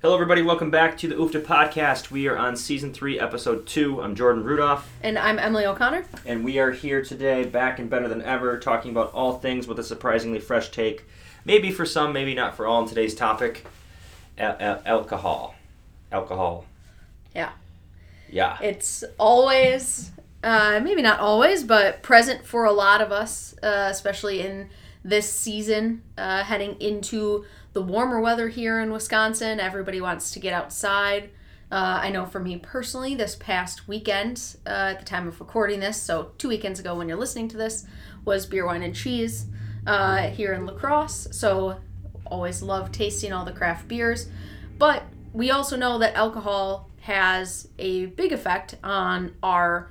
Hello, everybody. Welcome back to the UFFDA podcast. We are on season three, episode two. I'm Jordan Rudolph, And I'm Emily O'Connor. and we are here today, back and better than ever, talking about all things with a surprisingly fresh take. Maybe for some, maybe not for all. In today's topic, al- al- alcohol. Alcohol. Yeah. Yeah. It's always, uh, maybe not always, but present for a lot of us, uh, especially in this season, uh, heading into the warmer weather here in Wisconsin. Everybody wants to get outside. Uh, I know for me personally, this past weekend, uh, at the time of recording this, so two weekends ago when you're listening to this, was beer, wine, and cheese uh, here in La Crosse. So always love tasting all the craft beers. But we also know that alcohol has a big effect on our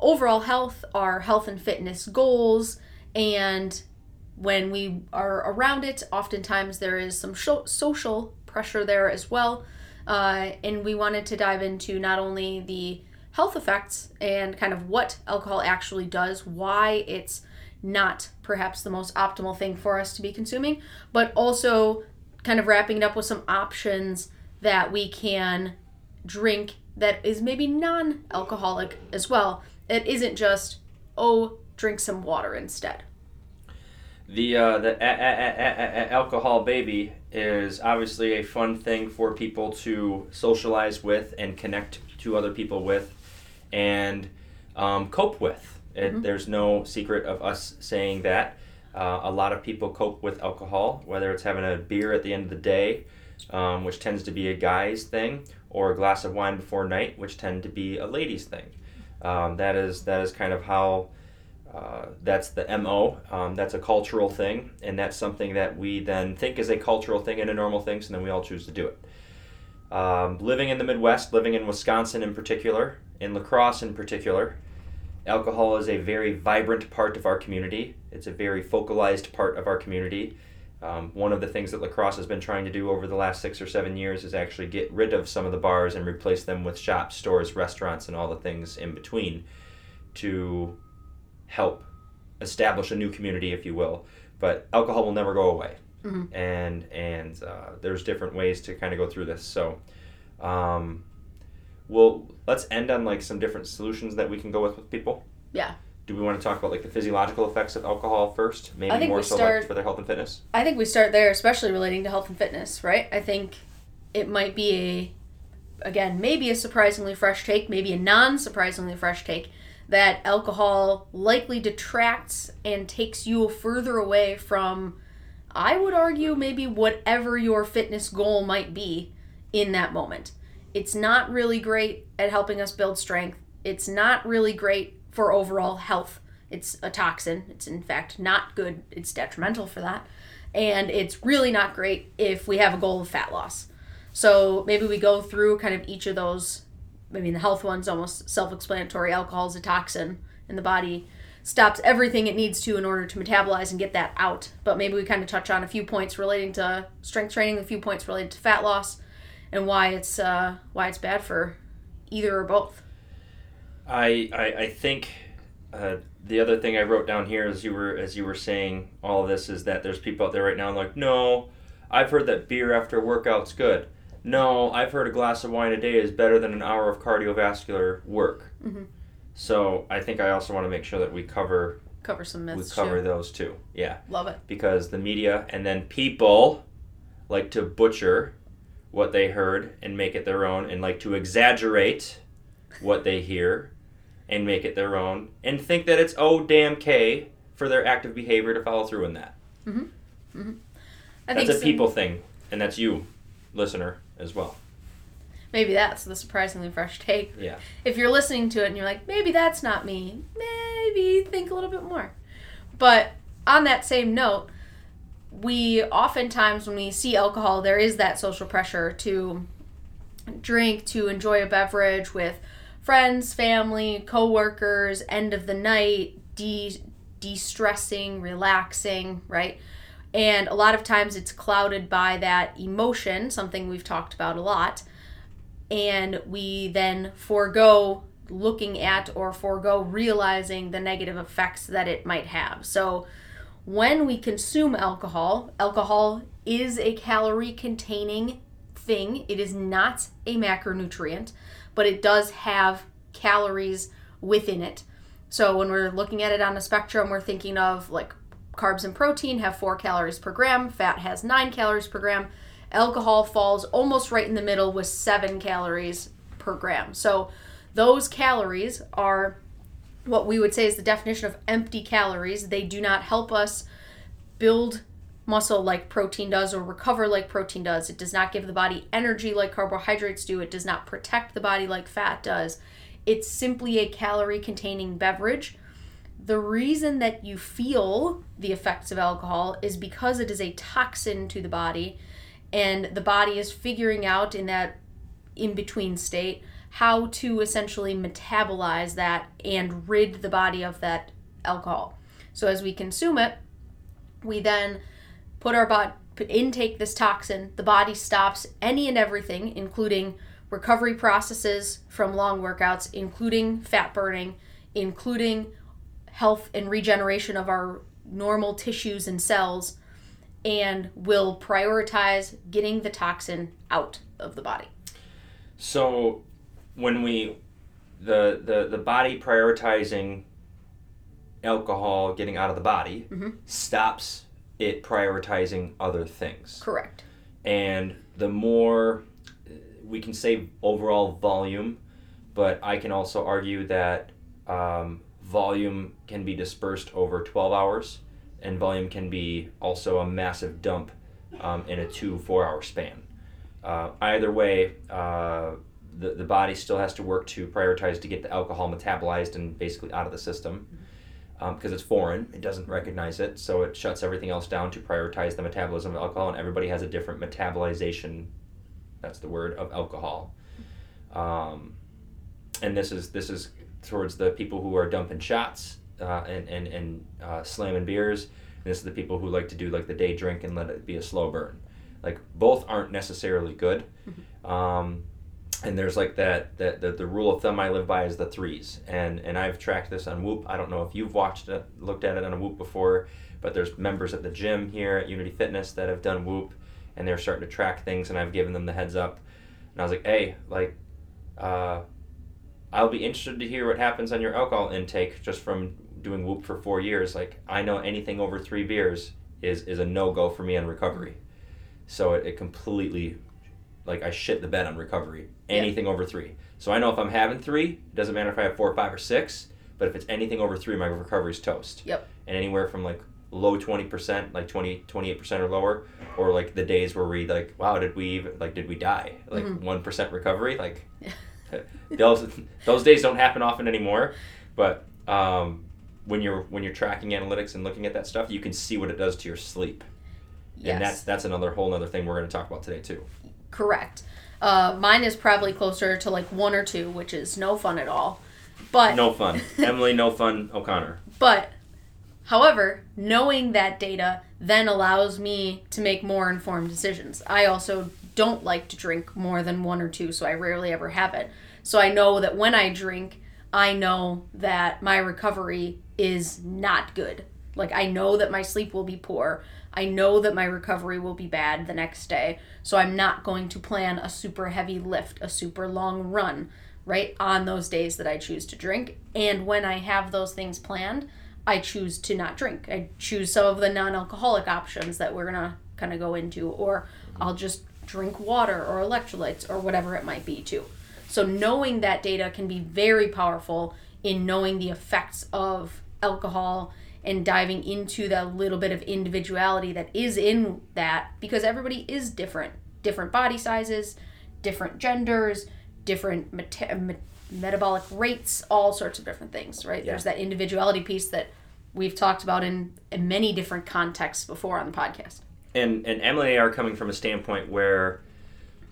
overall health, our health and fitness goals, and when we are around it, oftentimes there is some sho- social pressure there as well. Uh, and we wanted to dive into not only the health effects and kind of what alcohol actually does, why it's not perhaps the most optimal thing for us to be consuming, but also kind of wrapping it up with some options that we can drink that is maybe non alcoholic as well. It isn't just, oh, drink some water instead. The uh, the a- a- a- alcohol baby is obviously a fun thing for people to socialize with and connect to other people with, and um, cope with. It, There's no secret of us saying that. Uh, a lot of people cope with alcohol, whether it's having a beer at the end of the day, um, which tends to be a guy's thing, or a glass of wine before night, which tend to be a lady's thing. Um, that is that is kind of how uh, that's the mo um, that's a cultural thing and that's something that we then think is a cultural thing and a normal thing so then we all choose to do it. Um, living in the midwest living in wisconsin in particular in la crosse in particular alcohol is a very vibrant part of our community. It's a very focalized part of our community. Um, one of the things that La Crosse has been trying to do over the last six or seven years is actually get rid of some of the bars and replace them with shops, stores, restaurants, and all the things in between to help establish a new community, if you will. But alcohol will never go away, Mhm. and and uh, there's different ways to kind of go through this. So, um, well, let's end on like some different solutions that we can go with with people. Yeah. Do we want to talk about like the physiological effects of alcohol first? Maybe more so start- like for their health and fitness. I think we start there, especially relating to health and fitness, right? I think it might be a, again, maybe a surprisingly fresh take, maybe a non surprisingly fresh take, that alcohol likely detracts and takes you further away from, I would argue, maybe whatever your fitness goal might be in that moment. It's not really great at helping us build strength. It's not really great for overall health. It's a toxin. It's in fact not good. It's detrimental for that. And it's really not great if we have a goal of fat loss. So maybe we go through kind of each of those. I mean, the health one's almost self explanatory. Alcohol is a toxin in the body, stops everything it needs to in order to metabolize and get that out. But maybe we kind of touch on a few points relating to strength training, a few points related to fat loss, and why it's uh, why it's bad for either or both. I I, I think uh, the other thing I wrote down here as you were as you were saying all this is that there's people out there right now like no, I've heard that beer after workout's good. No, I've heard a glass of wine a day is better than an hour of cardiovascular work. Mhm. So I think I also want to make sure that we cover Cover some myths. we cover too. those too. Yeah. Love it. because the media and then people like to butcher what they heard and make it their own and like to exaggerate what they hear and make it their own and think that it's oh damn K for their active behavior to follow through in that. I That's think a people thing and that's you, listener, as well. maybe that's the surprisingly fresh take. Yeah. If you're listening to it and you're like, maybe that's not me, maybe think a little bit more. But on that same note, we oftentimes, when we see alcohol, there is that social pressure to drink, to enjoy a beverage with friends, family, coworkers, end of the night, de de-stressing, relaxing, right? And a lot of times it's clouded by that emotion, something we've talked about a lot. And we then forego looking at or forego realizing the negative effects that it might have. So, when we consume alcohol, alcohol is a calorie containing thing. It is not a macronutrient, but it does have calories within it. So when we're looking at it on a spectrum, we're thinking of like carbs and protein have 4 calories per gram, fat has 9 calories per gram. Alcohol falls almost right in the middle with 7 calories per gram. So those calories are what we would say is the definition of empty calories. They do not help us build muscle like protein does or recover like protein does. It does not give the body energy like carbohydrates do. It does not protect the body like fat does. It's simply a calorie containing beverage. The reason that you feel the effects of alcohol is because it is a toxin to the body, and the body is figuring out in that in between state how to essentially metabolize that and rid the body of that alcohol. So as we consume it, we then put our body intake this toxin, the body stops any and everything, including recovery processes from long workouts, including fat burning, including health and regeneration of our normal tissues and cells, and will prioritize getting the toxin out of the body. So, when we the the the body prioritizing alcohol getting out of the body mm-hmm. stops it prioritizing other things. Correct. And the more we can say overall volume, but I can also argue that um, volume can be dispersed over 12 hours, and volume can be also a massive dump um, in a two, four hour span. Uh, either way, uh, the, the body still has to work to prioritize to get the alcohol metabolized and basically out of the system because um, it's foreign. It doesn't recognize it, so it shuts everything else down to prioritize the metabolism of alcohol, and everybody has a different metabolization that's the word of alcohol. Um, and this is this is towards the people who are dumping shots uh, and and and uh, slamming beers. And this is the people who like to do like the day drink and let it be a slow burn. Like both aren't necessarily good. Mm-hmm. Um, and there's like that that the, the rule of thumb I live by is the threes. And and I've tracked this on Whoop. I don't know if you've watched it, looked at it on a Whoop before, but there's members at the gym here at Unity Fitness that have done Whoop and they're starting to track things and I've given them the heads up. And I was like, hey, like, uh, I'll be interested to hear what happens on your alcohol intake just from doing Whoop for four years. Like, I know anything over three beers is, is a no go for me on recovery. So it, it completely, like, I shit the bed on recovery. Anything yeah. over three. So I know if I'm having three, it doesn't matter if I have four, five, or six, but if it's anything over three, my recovery's toast. Yep. And anywhere from like low 20% like 20 28% or lower or like the days where we like wow did we even like did we die like mm-hmm. 1% recovery like those those days don't happen often anymore but um, when you're when you're tracking analytics and looking at that stuff you can see what it does to your sleep. Yes. and that's that's another whole other thing we're going to talk about today too. Correct. Uh, mine is probably closer to like one or two which is no fun at all. But no fun. Emily no fun o'connor. But However, knowing that data then allows me to make more informed decisions. I also don't like to drink more than one or two, so I rarely ever have it. So I know that when I drink, I know that my recovery is not good. Like, I know that my sleep will be poor. I know that my recovery will be bad the next day. So I'm not going to plan a super heavy lift, a super long run, right, on those days that I choose to drink. And when I have those things planned, I choose to not drink. I choose some of the non alcoholic options that we're going to kind of go into, or I'll just drink water or electrolytes or whatever it might be too. So, knowing that data can be very powerful in knowing the effects of alcohol and diving into that little bit of individuality that is in that because everybody is different. Different body sizes, different genders, different meta- metabolic rates, all sorts of different things, right? Yeah. There's that individuality piece that we've talked about in, in many different contexts before on the podcast. And and Emily and I are coming from a standpoint where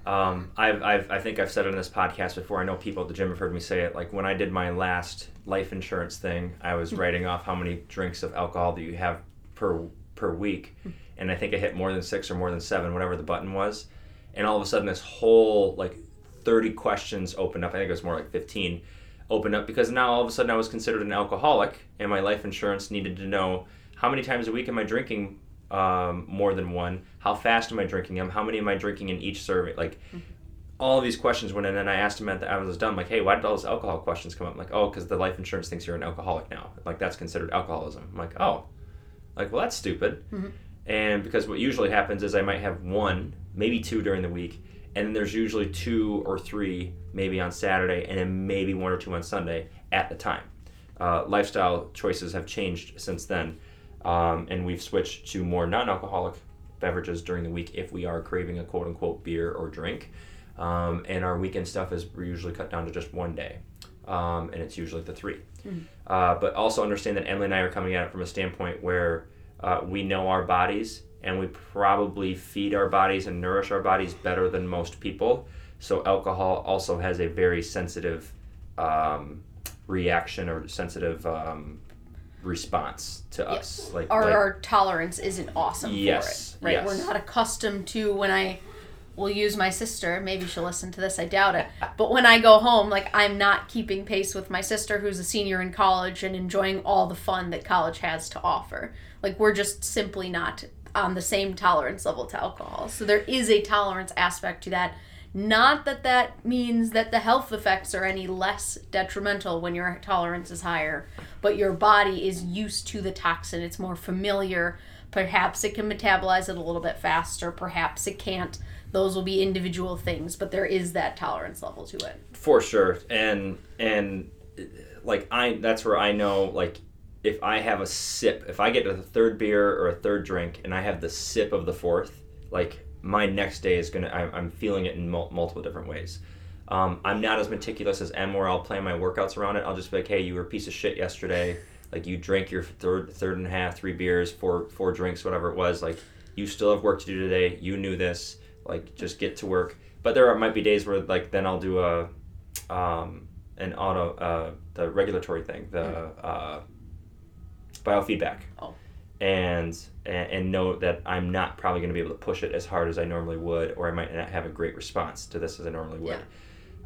um, I've, I've I think I've said it in this podcast before. I know people at the gym have heard me say it. Like when I did my last life insurance thing, I was writing off how many drinks of alcohol that you have per per week, and I think I hit more than six or more than seven, whatever the button was, and all of a sudden this whole like thirty questions opened up. I think it was more like fifteen opened up because now all of a sudden I was considered an alcoholic, and my life insurance needed to know how many times a week am I drinking um, more than one? How fast am I drinking them? How many am I drinking in each serving? Like mm-hmm. all of these questions went in, and I asked him at the I was done. Like, hey, why did all those alcohol questions come up? I'm like, oh, because the life insurance thinks you're an alcoholic now. Like that's considered alcoholism. I'm like, oh, like well that's stupid. Mm-hmm. And because what usually happens is I might have one, maybe two during the week, and then there's usually two or three maybe on Saturday, and then maybe one or two on Sunday at the time. Uh, lifestyle choices have changed since then. Um, and we've switched to more non alcoholic beverages during the week if we are craving a quote unquote beer or drink. Um, and our weekend stuff is usually cut down to just one day. Um, and it's usually the 3 mm-hmm. uh, but also understand that Emily and I are coming at it from a standpoint where uh, we know our bodies and we probably feed our bodies and nourish our bodies better than most people. So alcohol also has a very sensitive um, reaction or sensitive um, response to us. Like our, like, our tolerance isn't awesome yes, for it, right? Yes. We're not accustomed to when I will use my sister. Maybe she'll listen to this. I doubt it. But when I go home, like I'm not keeping pace with my sister, who's a senior in college and enjoying all the fun that college has to offer. Like we're just simply not on the same tolerance level to alcohol. So there is a tolerance aspect to that not that that means that the health effects are any less detrimental when your tolerance is higher, but your body is used to the toxin. It's more familiar. Perhaps it can metabolize it a little bit faster, perhaps it can't. Those will be individual things, but there is that tolerance level to it. For sure. And and like I that's where I know like if I have a sip, if I get to the third beer or a third drink and I have the sip of the fourth, like my next day is gonna I'm, I'm feeling it in mul- multiple different ways. Um, I'm not as meticulous as M, where I'll plan my workouts around it. I'll just be like, hey, you were a piece of shit yesterday. Like you drank your third, third and a half, three beers, four, four drinks, whatever it was. Like you still have work to do today. You knew this. Like just get to work. But there are, might be days where like then I'll do a, um, an auto, uh, the regulatory thing, the mm-hmm. uh, biofeedback. Oh and and know that I'm not probably going to be able to push it as hard as I normally would, or I might not have a great response to this as I normally would.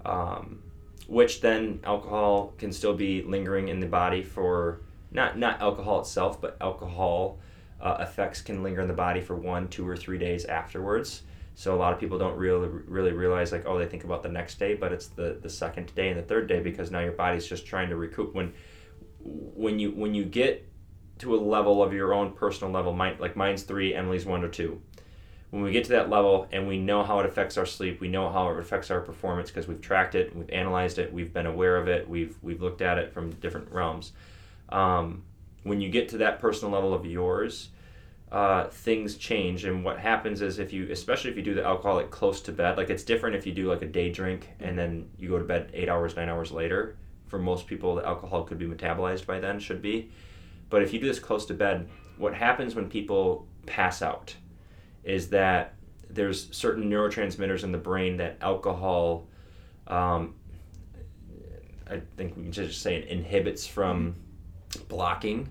Yeah. Um, which then alcohol can still be lingering in the body for not not alcohol itself, but alcohol uh, effects can linger in the body for one, two, or three days afterwards. So a lot of people don't really really realize like oh they think about the next day, but it's the the second day and the third day because now your body's just trying to recoup when when you when you get to a level of your own personal level. Mine, like mine's three, Emily's one or two. When we get to that level and we know how it affects our sleep, we know how it affects our performance because we've tracked it, we've analyzed it, we've been aware of it, we've we've looked at it from different realms. Um, when you get to that personal level of yours, uh, things change, and what happens is if you, especially if you do the alcoholic close to bed, like it's different if you do like a day drink and then you go to bed eight hours, nine hours later. For most people, the alcohol could be metabolized by then, should be but if you do this close to bed, what happens when people pass out is that there's certain neurotransmitters in the brain that alcohol, um, I think we can just say it inhibits from blocking.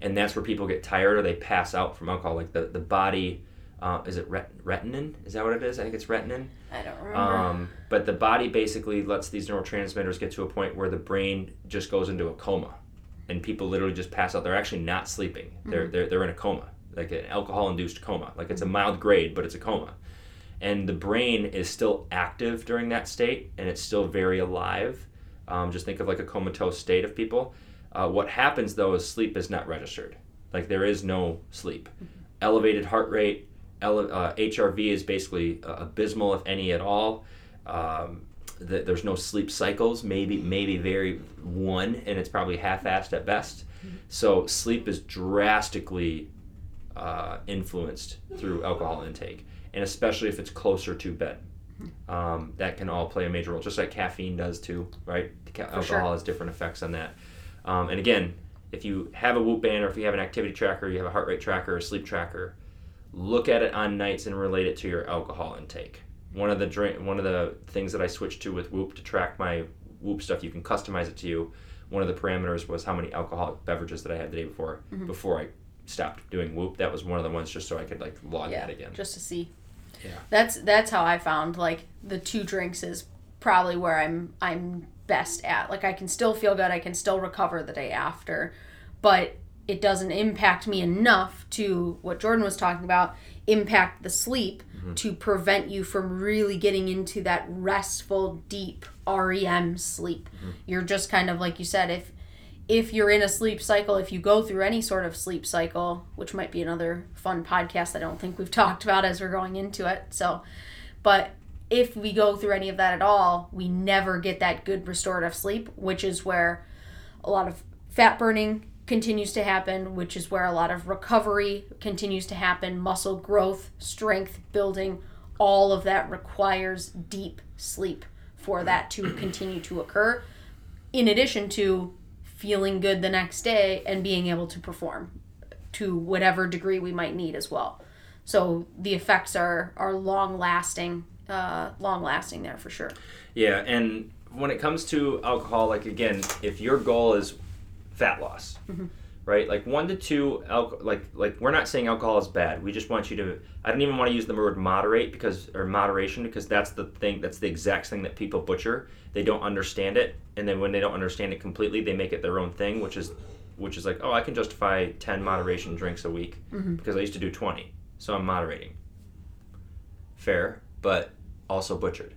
And that's where people get tired or they pass out from alcohol. Like the, the body, uh, is it ret- retinine? Is that what it is? I think it's retinine. I don't remember. Um, but the body basically lets these neurotransmitters get to a point where the brain just goes into a coma and people literally just pass out. They're actually not sleeping. Mm-hmm. They're, they're, they're in a coma, like an alcohol induced coma. Like it's a mild grade, but it's a coma. And the brain is still active during that state and it's still very alive. Um, just think of like a comatose state of people. Uh, what happens though is sleep is not registered. Like there is no sleep. Mm-hmm. Elevated heart rate, ele- uh, HRV is basically uh, abysmal, if any at all. Um, that there's no sleep cycles, maybe maybe very one, and it's probably half-assed at best. Mm-hmm. So sleep is drastically uh, influenced through alcohol intake, and especially if it's closer to bed. Mm-hmm. Um, that can all play a major role, just like caffeine does too, right? Ca- alcohol sure. has different effects on that. Um, and again, if you have a Whoop band or if you have an activity tracker, you have a heart rate tracker, a sleep tracker, look at it on nights and relate it to your alcohol intake. One of the drink, one of the things that I switched to with Whoop to track my Whoop stuff, you can customize it to you. One of the parameters was how many alcoholic beverages that I had the day before. Mm-hmm. Before I stopped doing Whoop, that was one of the ones just so I could like log yeah, that again. just to see. Yeah. That's that's how I found like the two drinks is probably where I'm I'm best at. Like I can still feel good, I can still recover the day after, but it doesn't impact me enough to what Jordan was talking about, impact the sleep Mm-hmm. to prevent you from really getting into that restful deep REM sleep. Mm-hmm. You're just kind of like you said if if you're in a sleep cycle, if you go through any sort of sleep cycle, which might be another fun podcast I don't think we've talked about as we're going into it. So, but if we go through any of that at all, we never get that good restorative sleep, which is where a lot of fat burning continues to happen, which is where a lot of recovery continues to happen, muscle growth, strength building, all of that requires deep sleep for that to continue to occur, in addition to feeling good the next day and being able to perform to whatever degree we might need as well. So the effects are are long lasting, uh, long lasting there for sure. Yeah, and when it comes to alcohol, like again, if your goal is fat loss, right? Like one to two, like like we're not saying alcohol is bad. We just want you to. I don't even want to use the word moderate because or moderation because that's the thing. That's the exact thing that people butcher. They don't understand it, and then when they don't understand it completely, they make it their own thing, which is which is like, oh, I can justify ten moderation drinks a week because I used to do twenty, so I'm moderating. Fair, but also butchered.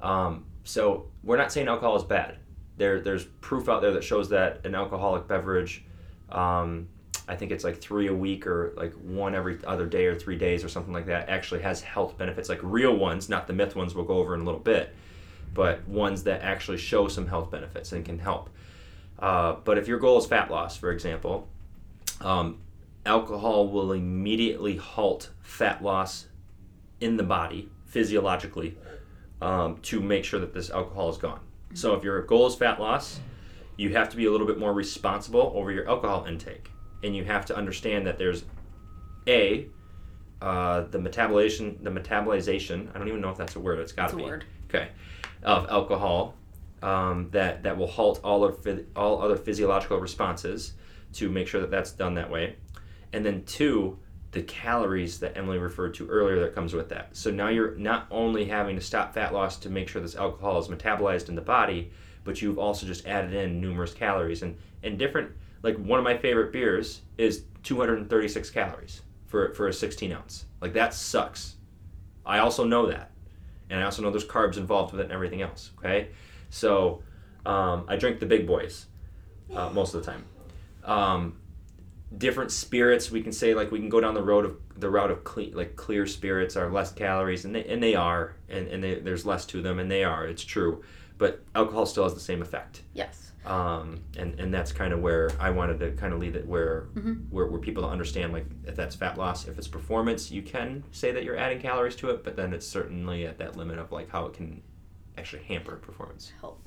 Um, so we're not saying alcohol is bad. There, there's proof out there that shows that an alcoholic beverage, um, I think it's like three a week or like one every other day or three days or something like that, actually has health benefits, like real ones, not the myth ones we'll go over in a little bit, but ones that actually show some health benefits and can help. Uh, but if your goal is fat loss, for example, um, alcohol will immediately halt fat loss in the body physiologically um, to make sure that this alcohol is gone. So if your goal is fat loss, you have to be a little bit more responsible over your alcohol intake, and you have to understand that there's a uh, the metabolization, the metabolization. I don't even know if that's a word. It's got It's to a be word. okay of alcohol um, that that will halt all of all other physiological responses to make sure that that's done that way, and then two the calories that Emily referred to earlier that comes with that. So now you're not only having to stop fat loss to make sure this alcohol is metabolized in the body, but you've also just added in numerous calories and and different. Like one of my favorite beers is 236 calories for for a 16 ounce. Like that sucks. I also know that, and I also know there's carbs involved with it and everything else. Okay, so um, I drink the big boys uh, most of the time. Um, different spirits we can say like we can go down the road of the route of clean like clear spirits are less calories and they, and they are and, and they, there's less to them and they are it's true but alcohol still has the same effect Yes. um, and and that's kind of where I wanted to kind of lead it where, Mhm. where where people understand like if that's fat loss if it's performance you can say that you're adding calories to it but then it's certainly at that limit of like how it can actually hamper performance help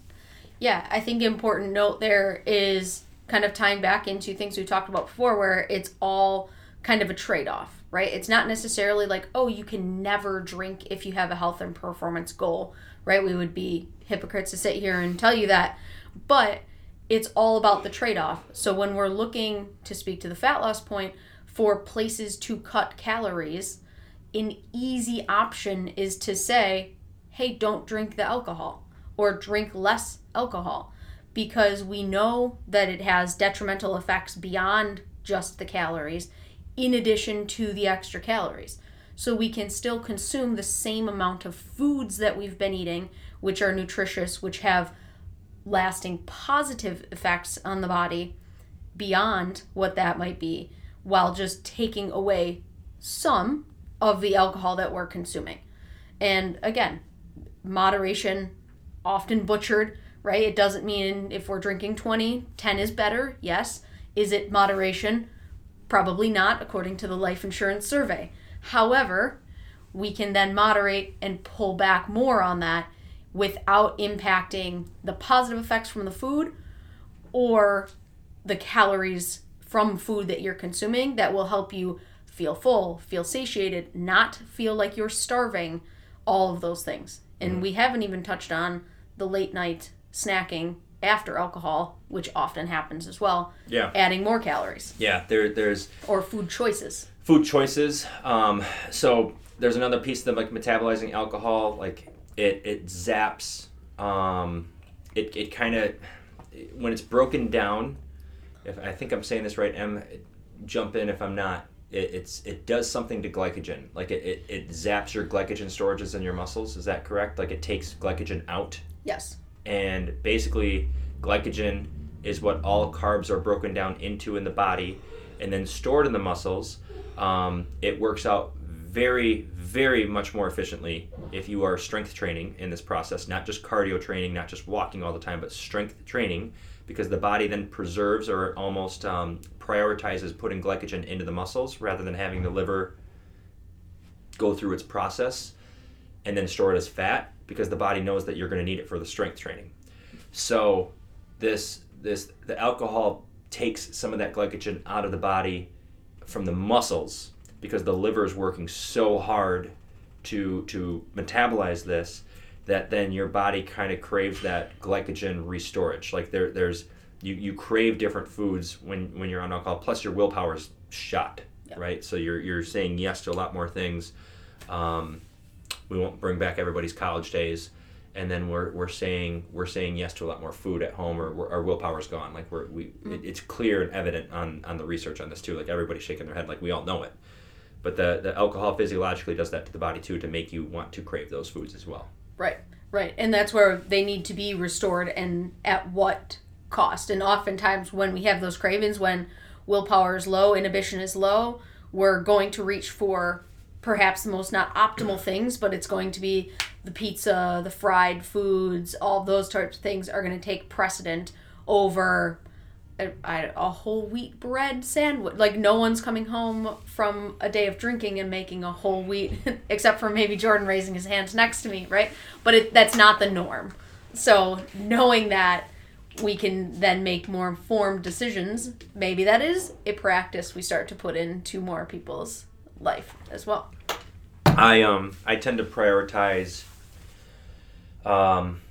Yeah, I think important note there is kind of tying back into things we talked about before where it's all kind of a trade-off, right? It's not necessarily like, oh, you can never drink if you have a health and performance goal, right? We would be hypocrites to sit here and tell you that. But it's all about the trade-off. So when we're looking to speak to the fat loss point for places to cut calories, an easy option is to say, hey, don't drink the alcohol or drink less alcohol because we know that it has detrimental effects beyond just the calories in addition to the extra calories. So we can still consume the same amount of foods that we've been eating, which are nutritious, which have lasting positive effects on the body beyond what that might be, while just taking away some of the alcohol that we're consuming. And again, moderation often butchered, right? It doesn't mean if we're drinking 20, 10 is better. Yes. Is it moderation? Probably not, according to the life insurance survey. However, we can then moderate and pull back more on that without impacting the positive effects from the food or the calories from food that you're consuming that will help you feel full, feel satiated, not feel like you're starving, all of those things. And mm-hmm. we haven't even touched on the late night snacking after alcohol, which often happens as well, Yeah. adding more calories Yeah. There, there's or food choices. food choices. Um, so there's another piece of them, like metabolizing alcohol. Like it, it zaps. Um, it, it kind of when it's broken down. If I think I'm saying this right, Em, jump in if I'm not. It, it's it does something to glycogen. Like it, it, it zaps your glycogen storages in your muscles. Is that correct? Like it takes glycogen out Yes. And basically glycogen is what all carbs are broken down into in the body and then stored in the muscles. Um, it works out very very much more efficiently if you are strength training in this process not just cardio training not just walking all the time but strength training because the body then preserves or almost um, prioritizes putting glycogen into the muscles rather than having the liver go through its process and then store it as fat because the body knows that you're going to need it for the strength training. So this this the alcohol takes some of that glycogen out of the body from the muscles because the liver is working so hard to to metabolize this that then your body kind of craves that glycogen restorage. Like there there's you, you crave different foods when, when you're on alcohol. Plus your willpower's shot, Yeah. right? So you're you're saying yes to a lot more things. Um, we won't bring back everybody's college days. And then we're, we're saying we're saying yes to a lot more food at home or our willpower's gone. Like we're we it, mm. it's clear and evident on on the research on this too. Like everybody's shaking their head like we all know it. But the the alcohol physiologically does that to the body too to make you want to crave those foods as well. Right, right. And that's where they need to be restored and at what cost. And oftentimes, when we have those cravings, when willpower is low, inhibition is low, we're going to reach for perhaps the most not optimal mm. things, but it's going to be the pizza, the fried foods, all those types of things are going to take precedent over a, a a whole wheat bread sandwich. Like no one's coming home from a day of drinking and making a whole wheat, except for maybe Jordan raising his hands next to me, right? But it, that's not the norm. So knowing that, we can then make more informed decisions. Maybe that is a practice we start to put into more people's life as well. I um I tend to prioritize. Um,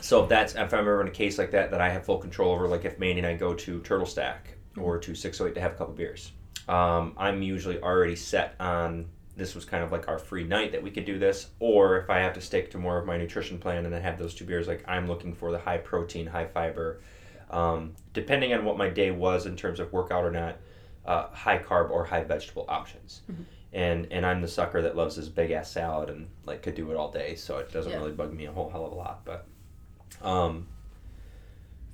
so if that's if I'm ever in a case like that that I have full control over, like if Mandy and I go to Turtle Stack or to 608 to have a couple beers, um, I'm usually already set on this was kind of like our free night that we could do this, or if I have to stick to more of my nutrition plan and then have those two beers, like I'm looking for the high protein, high fiber, um, depending on what my day was in terms of workout or not, uh, high carb or high vegetable options and and I'm the sucker that loves this big ass salad and like could do it all day, so it doesn't Yeah. really bug me a whole hell of a lot. But um,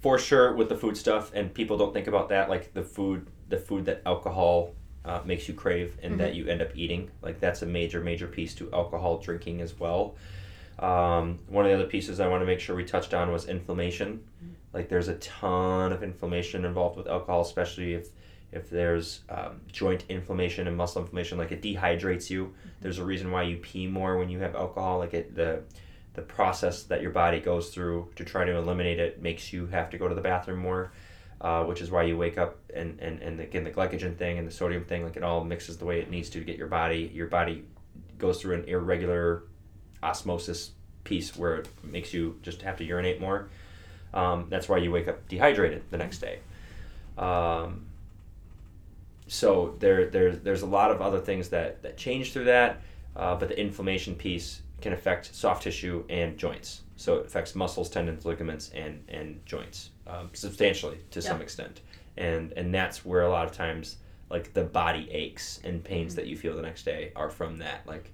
for sure with the food stuff, and people don't think about that, like the food, the food that alcohol uh, makes you crave and that you end up eating, like that's a major major piece to alcohol drinking as well. Um, one of the other pieces I want to make sure we touched on was inflammation. Like there's a ton of inflammation involved with alcohol, especially if if there's um, joint inflammation and muscle inflammation, like it dehydrates you. There's a reason why you pee more when you have alcohol. Like it, the the process that your body goes through to try to eliminate it makes you have to go to the bathroom more, uh, which is why you wake up and, and, and again the glycogen thing and the sodium thing, like it all mixes the way it needs to to get your body. Your body goes through an irregular osmosis piece where it makes you just have to urinate more. Um, that's why you wake up dehydrated the next day. Um, so there, there, there's a lot of other things that, that change through that, uh, but the inflammation piece can affect soft tissue and joints. So it affects muscles, tendons, ligaments, and, and joints um, substantially to some extent. And, and that's where a lot of times like the body aches and pains that you feel the next day are from that. Like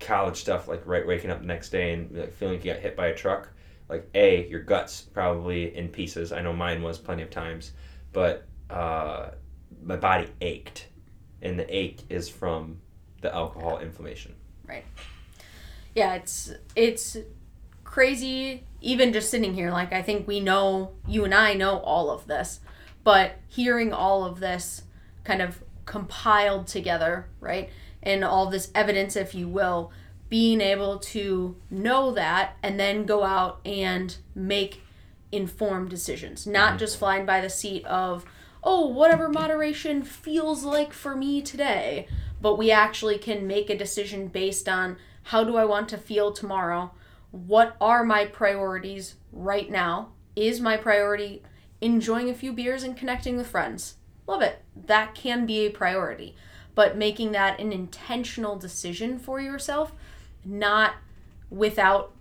college stuff, like right waking up the next day and like, feeling like you got hit by a truck. Like a, your guts probably in pieces. I know mine was plenty of times, but uh, my body ached, and the ache is from the alcohol inflammation. Right. Yeah it's it's crazy even just sitting here like i think we know you and i know all of this but hearing all of this kind of compiled together right and all this evidence if you will being able to know that and then go out and make informed decisions not mm-hmm. just flying by the seat of oh, whatever moderation feels like for me today, but we actually can make a decision based on how do I want to feel tomorrow? What are my priorities right now? Is my priority enjoying a few beers and connecting with friends? Love it. That can be a priority. But making that an intentional decision for yourself, not without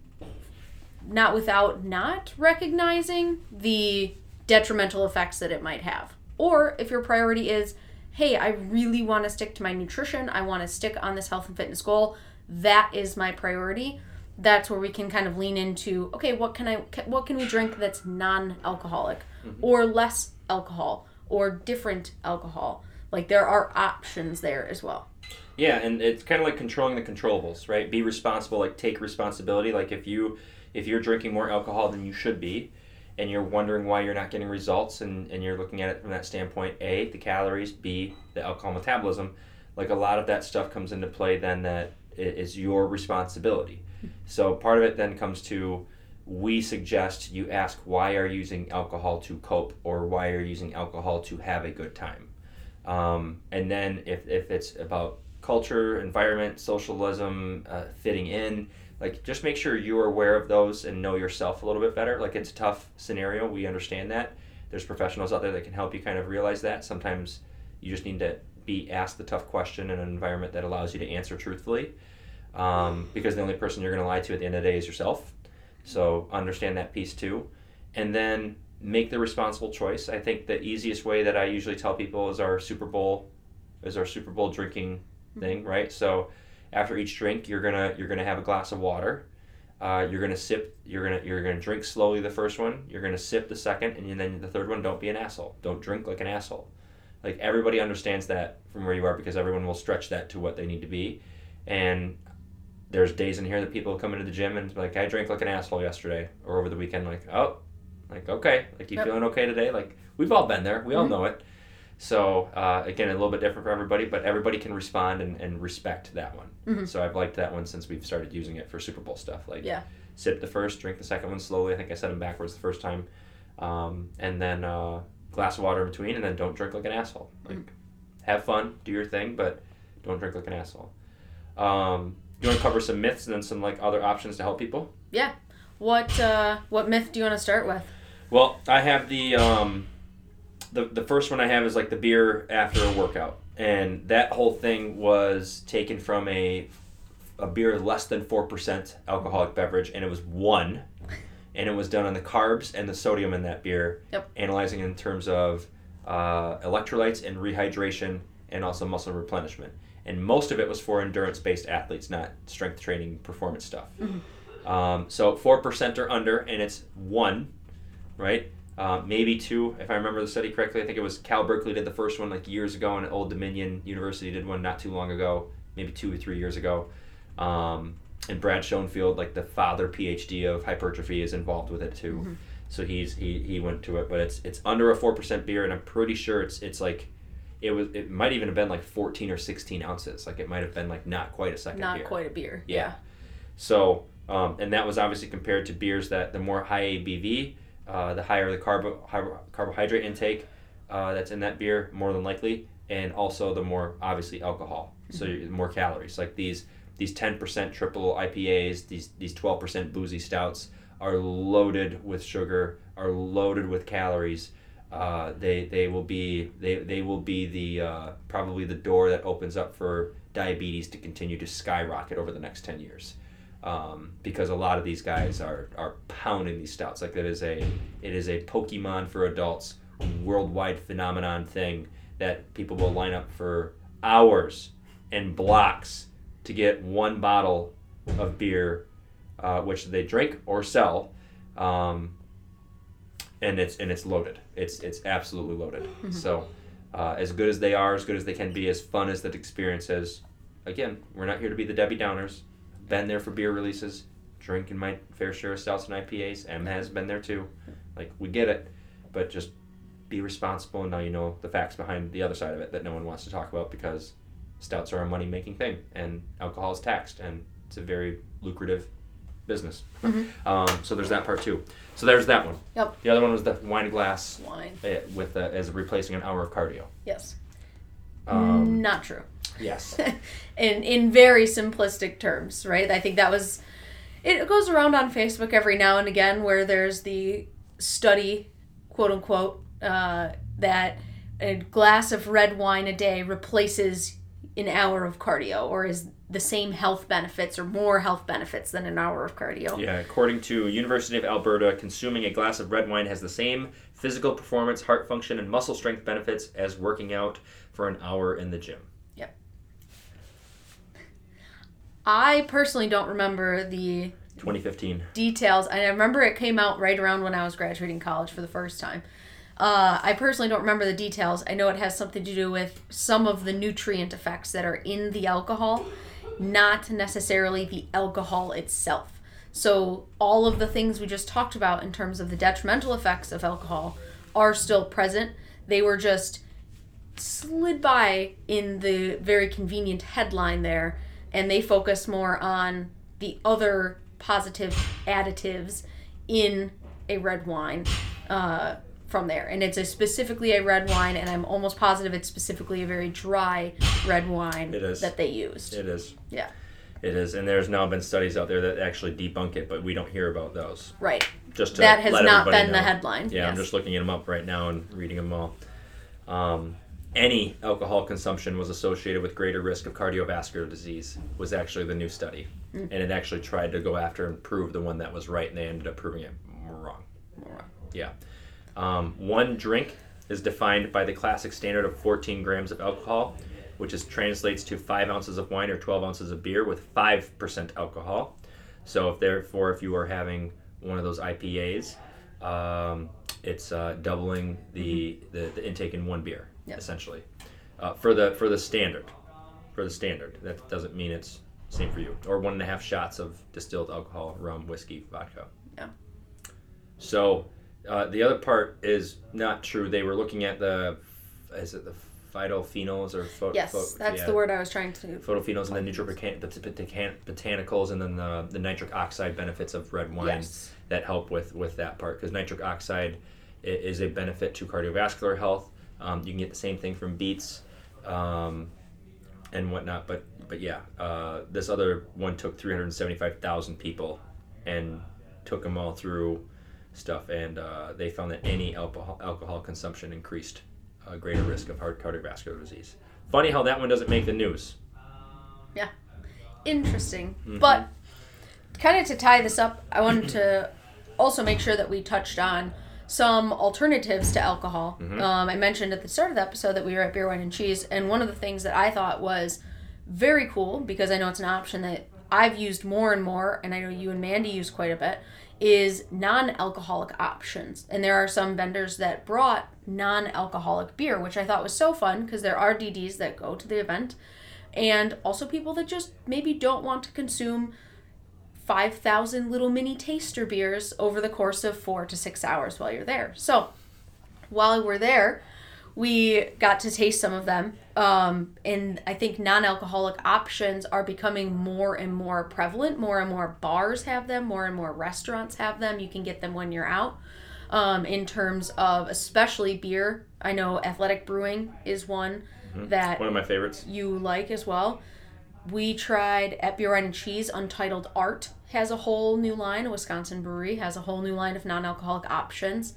not without not recognizing the detrimental effects that it might have. Or if your priority is, hey, I really want to stick to my nutrition, I want to stick on this health and fitness goal, that is my priority. That's where we can kind of lean into, okay, what can I what can we drink that's non-alcoholic mm-hmm. or less alcohol or different alcohol? Like there are options there as well. Yeah, and it's kind of like controlling the controllables, right? Be responsible, like take responsibility. Like if you if you're drinking more alcohol than you should be, and you're wondering why you're not getting results, and, and you're looking at it from that standpoint, A, the calories, B, the alcohol metabolism, like a lot of that stuff comes into play then that is your responsibility. So part of it then comes to we suggest you ask why are you using alcohol to cope or why are you using alcohol to have a good time. Um, and then if, if it's about culture, environment, socialism, uh, fitting in, like just make sure you're aware of those and know yourself a little bit better. Like it's a tough scenario. We understand that. There's professionals out there that can help you kind of realize that. Sometimes you just need to be asked the tough question in an environment that allows you to answer truthfully um, because the only person you're going to lie to at the end of the day is yourself. So understand that piece too. And then make the responsible choice. I think the easiest way that i usually tell people is our super bowl is our super bowl drinking thing right? So after each drink, you're gonna you're gonna have a glass of water. Uh, you're gonna sip. You're gonna you're gonna drink slowly the first one. You're gonna sip the second, and then the third one. Don't be an asshole. Don't drink like an asshole. Like everybody understands that from where you are because everyone will stretch that to what they need to be. And there's days in here that people come into the gym and like I drank like an asshole yesterday or over the weekend. Like oh, like okay, like you yep. feeling okay today? Like we've all been there. We all mm-hmm. know it. So uh, again, a little bit different for everybody, but everybody can respond and, and respect that one. Mm-hmm. So I've liked that one since we've started using it for Super Bowl stuff. Like yeah. sip the first, drink the second one slowly. I think I said them backwards the first time, um, and then uh, glass of water in between, and then don't drink like an asshole. Like mm-hmm. have fun, do your thing, but don't drink like an asshole. Um, you want to cover some myths and then some like other options to help people? Yeah. What uh, what myth do you want to start with? Well, I have the um, the the first one I have is like the beer after a workout, and that whole thing was taken from a a beer less than four percent alcoholic beverage, and it was one, and it was done on the carbs and the sodium in that beer, yep. analyzing in terms of uh, electrolytes and rehydration, and also muscle replenishment. And most of it was for endurance based athletes, not strength training performance stuff. Mm-hmm. Um, so four percent or under, and it's one, right? Uh, maybe two, if I remember the study correctly. I think it was Cal Berkeley did the first one like years ago, and Old Dominion University did one not too long ago, maybe two or three years ago. Um, and Brad Schoenfeld, like the father PhD of hypertrophy, is involved with it too. Mm-hmm. So he's he, he went to it, but it's it's under a four percent beer, and I'm pretty sure it's it's like it was it might even have been like 14 or 16 ounces. Like it might have been like not quite a second not beer. quite a beer. Yeah. yeah. So um, and that was obviously compared to beers that the more high ABV uh, the higher the carbo, carbohydrate intake uh, that's in that beer, more than likely, and also the more obviously alcohol. So mm-hmm. more calories. Like these these ten percent triple IPAs, these these twelve percent boozy stouts are loaded with sugar, are loaded with calories. Uh, they they will be they, they will be the uh, probably the door that opens up for diabetes to continue to skyrocket over the next ten years um, because a lot of these guys are are pounding these stouts. Like that is a it is a Pokemon for adults worldwide phenomenon thing that people will line up for hours and blocks to get one bottle of beer, uh, which they drink or sell, um, and it's and it's loaded. It's it's absolutely loaded. Mm-hmm. So. Uh, as good as they are, as good as they can be, as fun as that experience is. Again, we're not here to be the Debbie Downers been there for beer releases, drinking my fair share of stouts and IPAs. M has been there too. Like we get it, but just be responsible and now you know the facts behind the other side of it that no one wants to talk about because stouts are a money making thing and alcohol is taxed and it's a very lucrative business. Mhm. Um, so there's that part too. So there's that one. Yep. The other one was the wine glass Wine. uh, with uh, as replacing an hour of cardio. Yes. Um, Not true. Yes. in in very simplistic terms, right? I think that was it goes around on Facebook every now and again where there's the study, quote unquote, uh, that a glass of red wine a day replaces an hour of cardio or is the same health benefits or more health benefits than an hour of cardio. Yeah, according to University of Alberta, consuming a glass of red wine has the same physical performance, heart function, and muscle strength benefits as working out for an hour in the gym. I personally don't remember the 2015. details. And I remember it came out right around when I was graduating college for the first time. Uh, I personally don't remember the details. I know it has something to do with some of the nutrient effects that are in the alcohol, not necessarily the alcohol itself. So, all of the things we just talked about in terms of the detrimental effects of alcohol are still present. They were just slid by in the very convenient headline there, and they focus more on the other positive additives in a red wine uh, from there. And it's a specifically a red wine, and I'm almost positive it's specifically a very dry red wine It is. that they used. It is. Yeah. It is, and there's now been studies out there that actually debunk it, but we don't hear about those. Right. Just to That has not been the headline. Yeah, I'm just looking them up right now and reading them all. Um, any alcohol consumption was associated with greater risk of cardiovascular disease. Was actually the new study, Mm. and it actually tried to go after and prove the one that was right, and they ended up proving it wrong. Yeah. Um, one drink is defined by the classic standard of 14 grams of alcohol, which is translates to five ounces of wine or 12 ounces of beer with five percent alcohol. So, if therefore, if you are having one of those IPAs, um, it's uh, doubling the, the, the intake in one beer, Yep. essentially, uh, for the for the standard. For the standard, that doesn't mean it's same for you. Or one and a half shots of distilled alcohol, rum, whiskey, vodka. Yeah. So uh, the other part is not true. They were looking at the, is it the phytophenols or pho- Yes, pho- that's yeah, the word I was trying to. Phytophenols and the neutrobotan- the botan- botanicals and then the, the nitric oxide benefits of red wine Yes. that help with with that part because nitric oxide is a benefit to cardiovascular health. Um, you can get the same thing from beets um, and whatnot, but but yeah, uh, this other one took 375,000 people and took them all through stuff, and uh, they found that any alcohol alcohol consumption increased a greater risk of heart cardiovascular disease. Funny how that one doesn't make the news. Yeah, interesting. Mhm. But kind of to tie this up, I wanted to also make sure that we touched on some alternatives to alcohol. Mhm. Um, I mentioned at the start of the episode that we were at Beer, Wine, and Cheese, and one of the things that I thought was very cool because I know it's an option that I've used more and more, and I know you and Mandy use quite a bit, is non alcoholic options. And there are some vendors that brought non alcoholic beer, which I thought was so fun because there are DDs that go to the event and also people that just maybe don't want to consume 5,000 little mini taster beers over the course of four to six hours while you're there. So, while we're there, we got to taste some of them. Um, and I think non alcoholic options are becoming more and more prevalent. More and more bars have them, more and more restaurants have them. You can get them when you're out. Um, in terms of especially beer, I know Athletic Brewing is one that One of my favorites. you like as well. We tried at Beer and Cheese. Untitled Art has a whole new line. Wisconsin brewery has a whole new line of non-alcoholic options.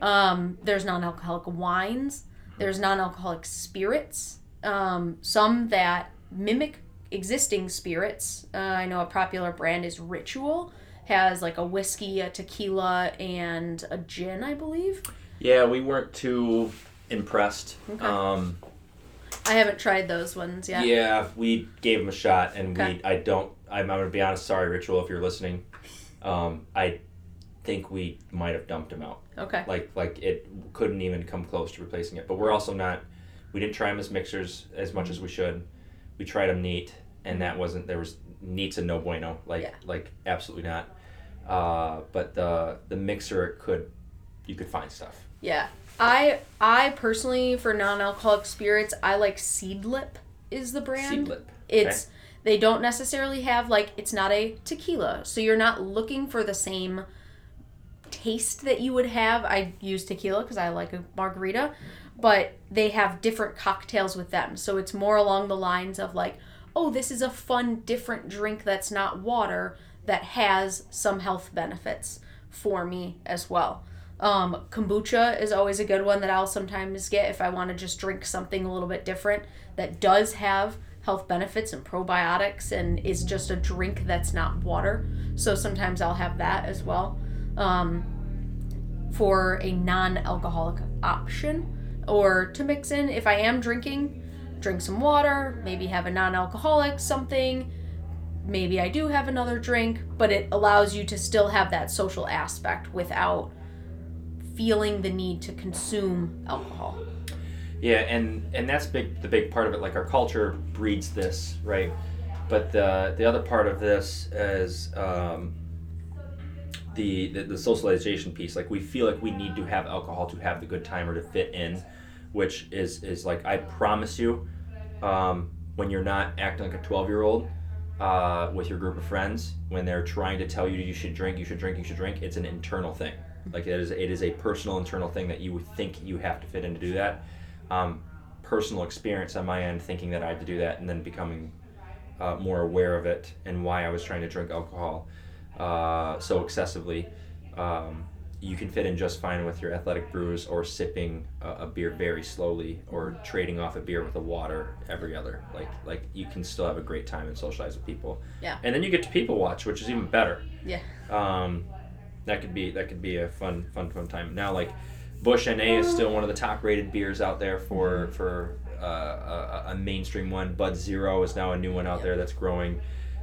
Um, there's non-alcoholic wines. There's non-alcoholic spirits. Um, some that mimic existing spirits. Uh, I know a popular brand is Ritual. Has like a whiskey, a tequila, and a gin, I believe. Yeah, we weren't too impressed. Okay. Um, I haven't tried those ones yet. yeah. we gave them a shot, and Okay. we. I don't. I'm, I'm gonna be honest. Sorry, Ritual, if you're listening. Um, I think we might have dumped them out. Okay. Like like it couldn't even come close to replacing it. But we're also not. We didn't try them as mixers as much as we should. We tried them neat, and that wasn't. There was neat's a no bueno. Like Yeah. like absolutely not. Uh, but the the mixer it could, you could find stuff. Yeah. I I personally for non-alcoholic spirits, I like Seedlip is the brand. Seedlip. It's They don't necessarily have like it's not a tequila, so you're not looking for the same taste that you would have. I use tequila because I like a margarita, but they have different cocktails with them. So it's more along the lines of like, oh, this is a fun, different drink that's not water that has some health benefits for me as well. Um, kombucha is always a good one that I'll sometimes get if I want to just drink something a little bit different that does have health benefits and probiotics and is just a drink that's not water. So sometimes I'll have that as well. Um, for a non alcoholic option or to mix in if I am drinking, drink some water, maybe have a non alcoholic something. Maybe I do have another drink, but it allows you to still have that social aspect without feeling the need to consume alcohol. Yeah, and and that's big. The big part of it, like our culture breeds this, right? But the the other part of this is um, the, the the socialization piece. Like we feel like we need to have alcohol to have the good time or to fit in, which is is like I promise you, um, when you're not acting like a twelve year old. Uh, with your group of friends, when they're trying to tell you you should drink, you should drink, you should drink, it's an internal thing. Like it is, it is a personal internal thing that you think you have to fit in to do that. Um, personal experience on my end, thinking that I had to do that, and then becoming uh, more aware of it and why I was trying to drink alcohol uh, so excessively. Um, you can fit in just fine with your athletic brews or sipping a, a, beer very slowly or trading off a beer with a water every other. Like like you can still have a great time and socialize with people. Yeah. And then you get to people watch, which is even better. Yeah. Um, that could be that could be a fun fun fun time. Now like Busch NA is still one of the top rated beers out there for for uh, a, a, mainstream one. Bud Zero is now a new one out yep. there that's growing.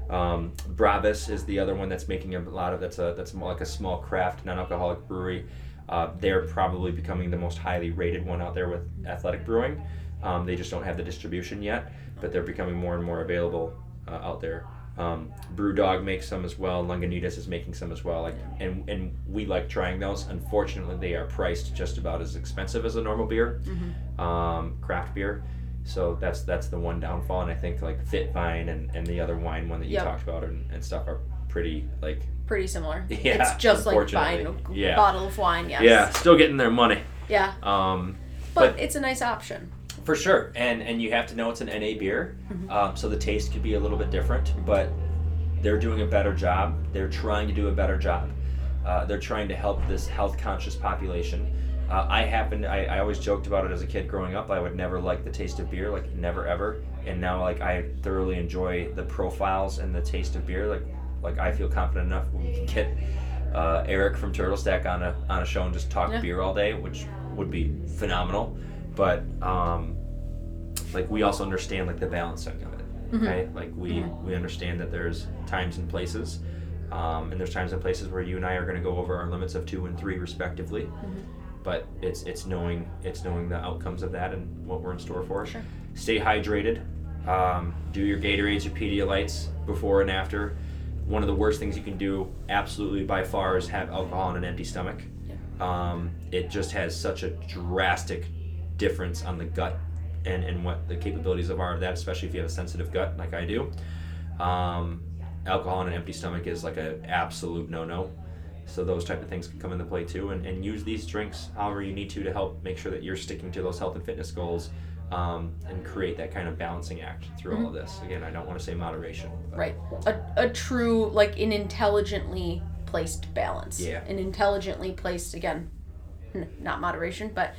Um, Bravus is the other one that's making a lot of that's a that's more like a small craft non-alcoholic brewery. Uh, they're probably becoming the most highly rated one out there with athletic brewing. Um, they just don't have the distribution yet, but they're becoming more and more available uh, out there. Um, Brewdog makes some as well. Lagunitas is making some as well. Like, and and we like trying those. Unfortunately, they are priced just about as expensive as a normal beer, mm-hmm. um, craft beer. So that's that's the one downfall. And I think like Fit Vine and, and the other wine one that you yep. talked about and, and stuff are pretty like pretty similar. Yeah, it's just like buying a yeah. bottle of wine. Yes. Yeah, still getting their money. Yeah. Um, but, but it's a nice option. For sure, and and you have to know it's an NA beer, mm-hmm. um, so the taste could be a little bit different, but they're doing a better job. They're trying to do a better job. Uh, they're trying to help this health conscious population. Uh, I happened. I, I always joked about it as a kid growing up. I would never like the taste of beer, like never ever. And now, like I thoroughly enjoy the profiles and the taste of beer. Like, like I feel confident enough we can get uh, Eric from Turtle Stack on a on a show and just talk yeah. beer all day, which would be phenomenal. But um, like we also understand like the balancing of it. Mm-hmm. Okay, like we mm-hmm. we understand that there's times and places, um, and there's times and places where you and I are going to go over our limits of two and three respectively. Mm-hmm. But it's it's knowing it's knowing the outcomes of that and what we're in store for. Sure. Stay hydrated. Um, do your Gatorades, your Pedialytes before and after. One of the worst things you can do, absolutely by far, is have alcohol on an empty stomach. Yeah. Um, it just has such a drastic difference on the gut and, and what the capabilities of are of that, especially if you have a sensitive gut like I do. Um, alcohol on an empty stomach is like an absolute no-no. So those type of things can come into play too, and, and use these drinks however you need to to help make sure that you're sticking to those health and fitness goals, um, and create that kind of balancing act through mm-hmm. all of this. Again, I don't want to say moderation. But. Right, a, a true like an intelligently placed balance. Yeah. An intelligently placed again, n- not moderation, but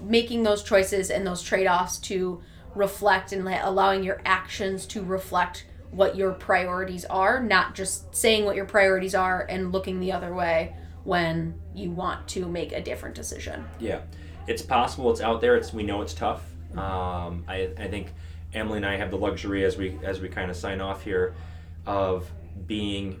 making those choices and those trade-offs to reflect and allowing your actions to reflect what your priorities are, not just saying what your priorities are and looking the other way when you want to make a different decision. Yeah, it's possible. It's out there. It's we know it's tough. Um, I, I think Emily and I have the luxury as we as we kind of sign off here of being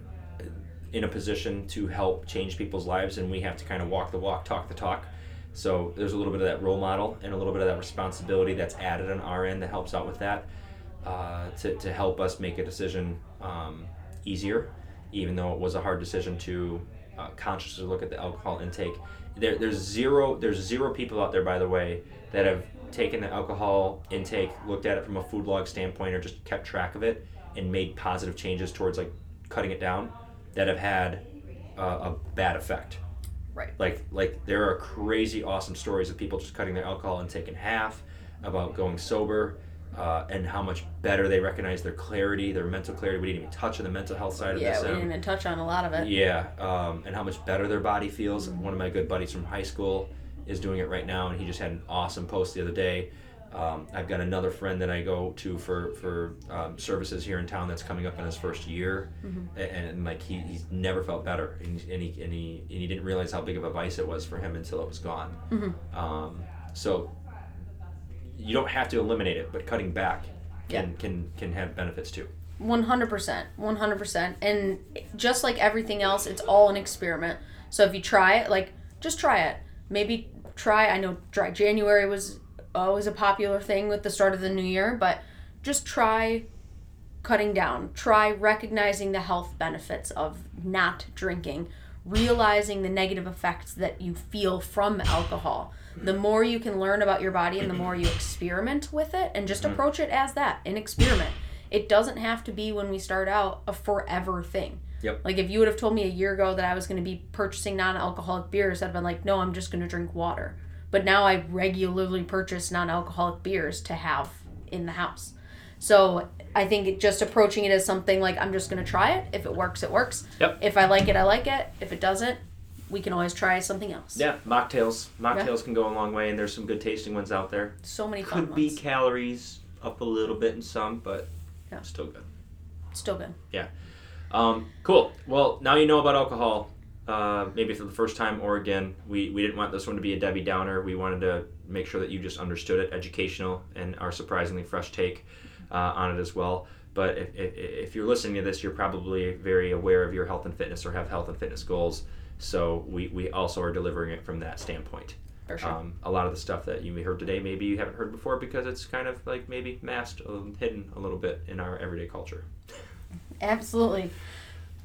in a position to help change people's lives, and we have to kind of walk the walk, talk the talk. So there's a little bit of that role model and a little bit of that responsibility that's added on our end that helps out with that uh, to, to help us make a decision um, easier, even though it was a hard decision to uh, consciously look at the alcohol intake. There, there's zero there's zero people out there, by the way, that have taken the alcohol intake, looked at it from a food log standpoint, or just kept track of it, and made positive changes towards like cutting it down that have had uh, a bad effect. Right. Like like there are crazy awesome stories of people just cutting their alcohol intake in half, about going sober, uh, and how much better they recognize their clarity, their mental clarity. We didn't even touch on the mental health side of Yeah, this. we um, didn't even touch on a lot of it. yeah, um, and how much better their body feels. One of my good buddies from high school is doing it right now, and he just had an awesome post the other day. Um, I've got another friend that I go to for for um, services here in town that's coming up in his first year, Mm-hmm. A- and, like he, he's never felt better, and, he- and he and he and he didn't realize how big of a vice it was for him until it was gone. Mm-hmm. Um, so you don't have to eliminate it, but cutting back can Yeah. can can have benefits too. One hundred percent, one hundred percent, and just like everything else, it's all an experiment. So if you try it, like just try it. Maybe try. I know dry January was always a popular thing with the start of the new year, but just try cutting down. Try recognizing the health benefits of not drinking, realizing the negative effects that you feel from alcohol. The more you can learn about your body and the more you experiment with it and just mm-hmm. approach it as that, an experiment. It doesn't have to be when we start out a forever thing. Yep. Like if you would have told me a year ago that I was going to be purchasing non-alcoholic beers, I'd have been like, "No, I'm just going to drink water." But now I regularly purchase non-alcoholic beers to have in the house. So I think it, just approaching it as something like I'm just going to try it. If it works, it works. Yep. If I like it, I like it. If it doesn't, we can always try something else. Yeah, mocktails. Mocktails can go a long way, and there's some good tasting ones out there. So many fun Could be ones. calories up a little bit in some, but Yeah. still good. Still good. Yeah. Um, cool. Well, now you know about alcohol. Uh, maybe for the first time or again, we, we didn't want this one to be a Debbie Downer. We wanted to make sure that you just understood it, educational, and our surprisingly fresh take uh, on it as well. But if, if, if you're listening to this, you're probably very aware of your health and fitness or have health and fitness goals. So we, we also are delivering it from that standpoint. Sure. Um, a lot of the stuff that you heard today, maybe you haven't heard before because it's kind of like maybe masked, um, hidden a little bit in our everyday culture. Absolutely.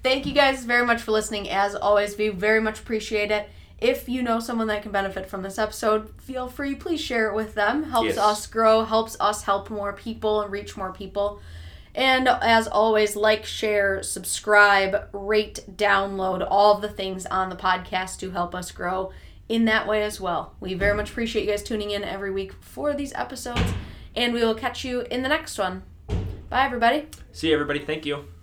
Thank you guys very much for listening. As always, we very much appreciate it. If you know someone that can benefit from this episode, feel free, please share it with them. Helps Yes. us grow, helps us help more people and reach more people. And as always, like, share, subscribe, rate, download all the things on the podcast to help us grow in that way as well. We very much appreciate you guys tuning in every week for these episodes, and we will catch you in the next one. Bye, everybody. See you, everybody. Thank you.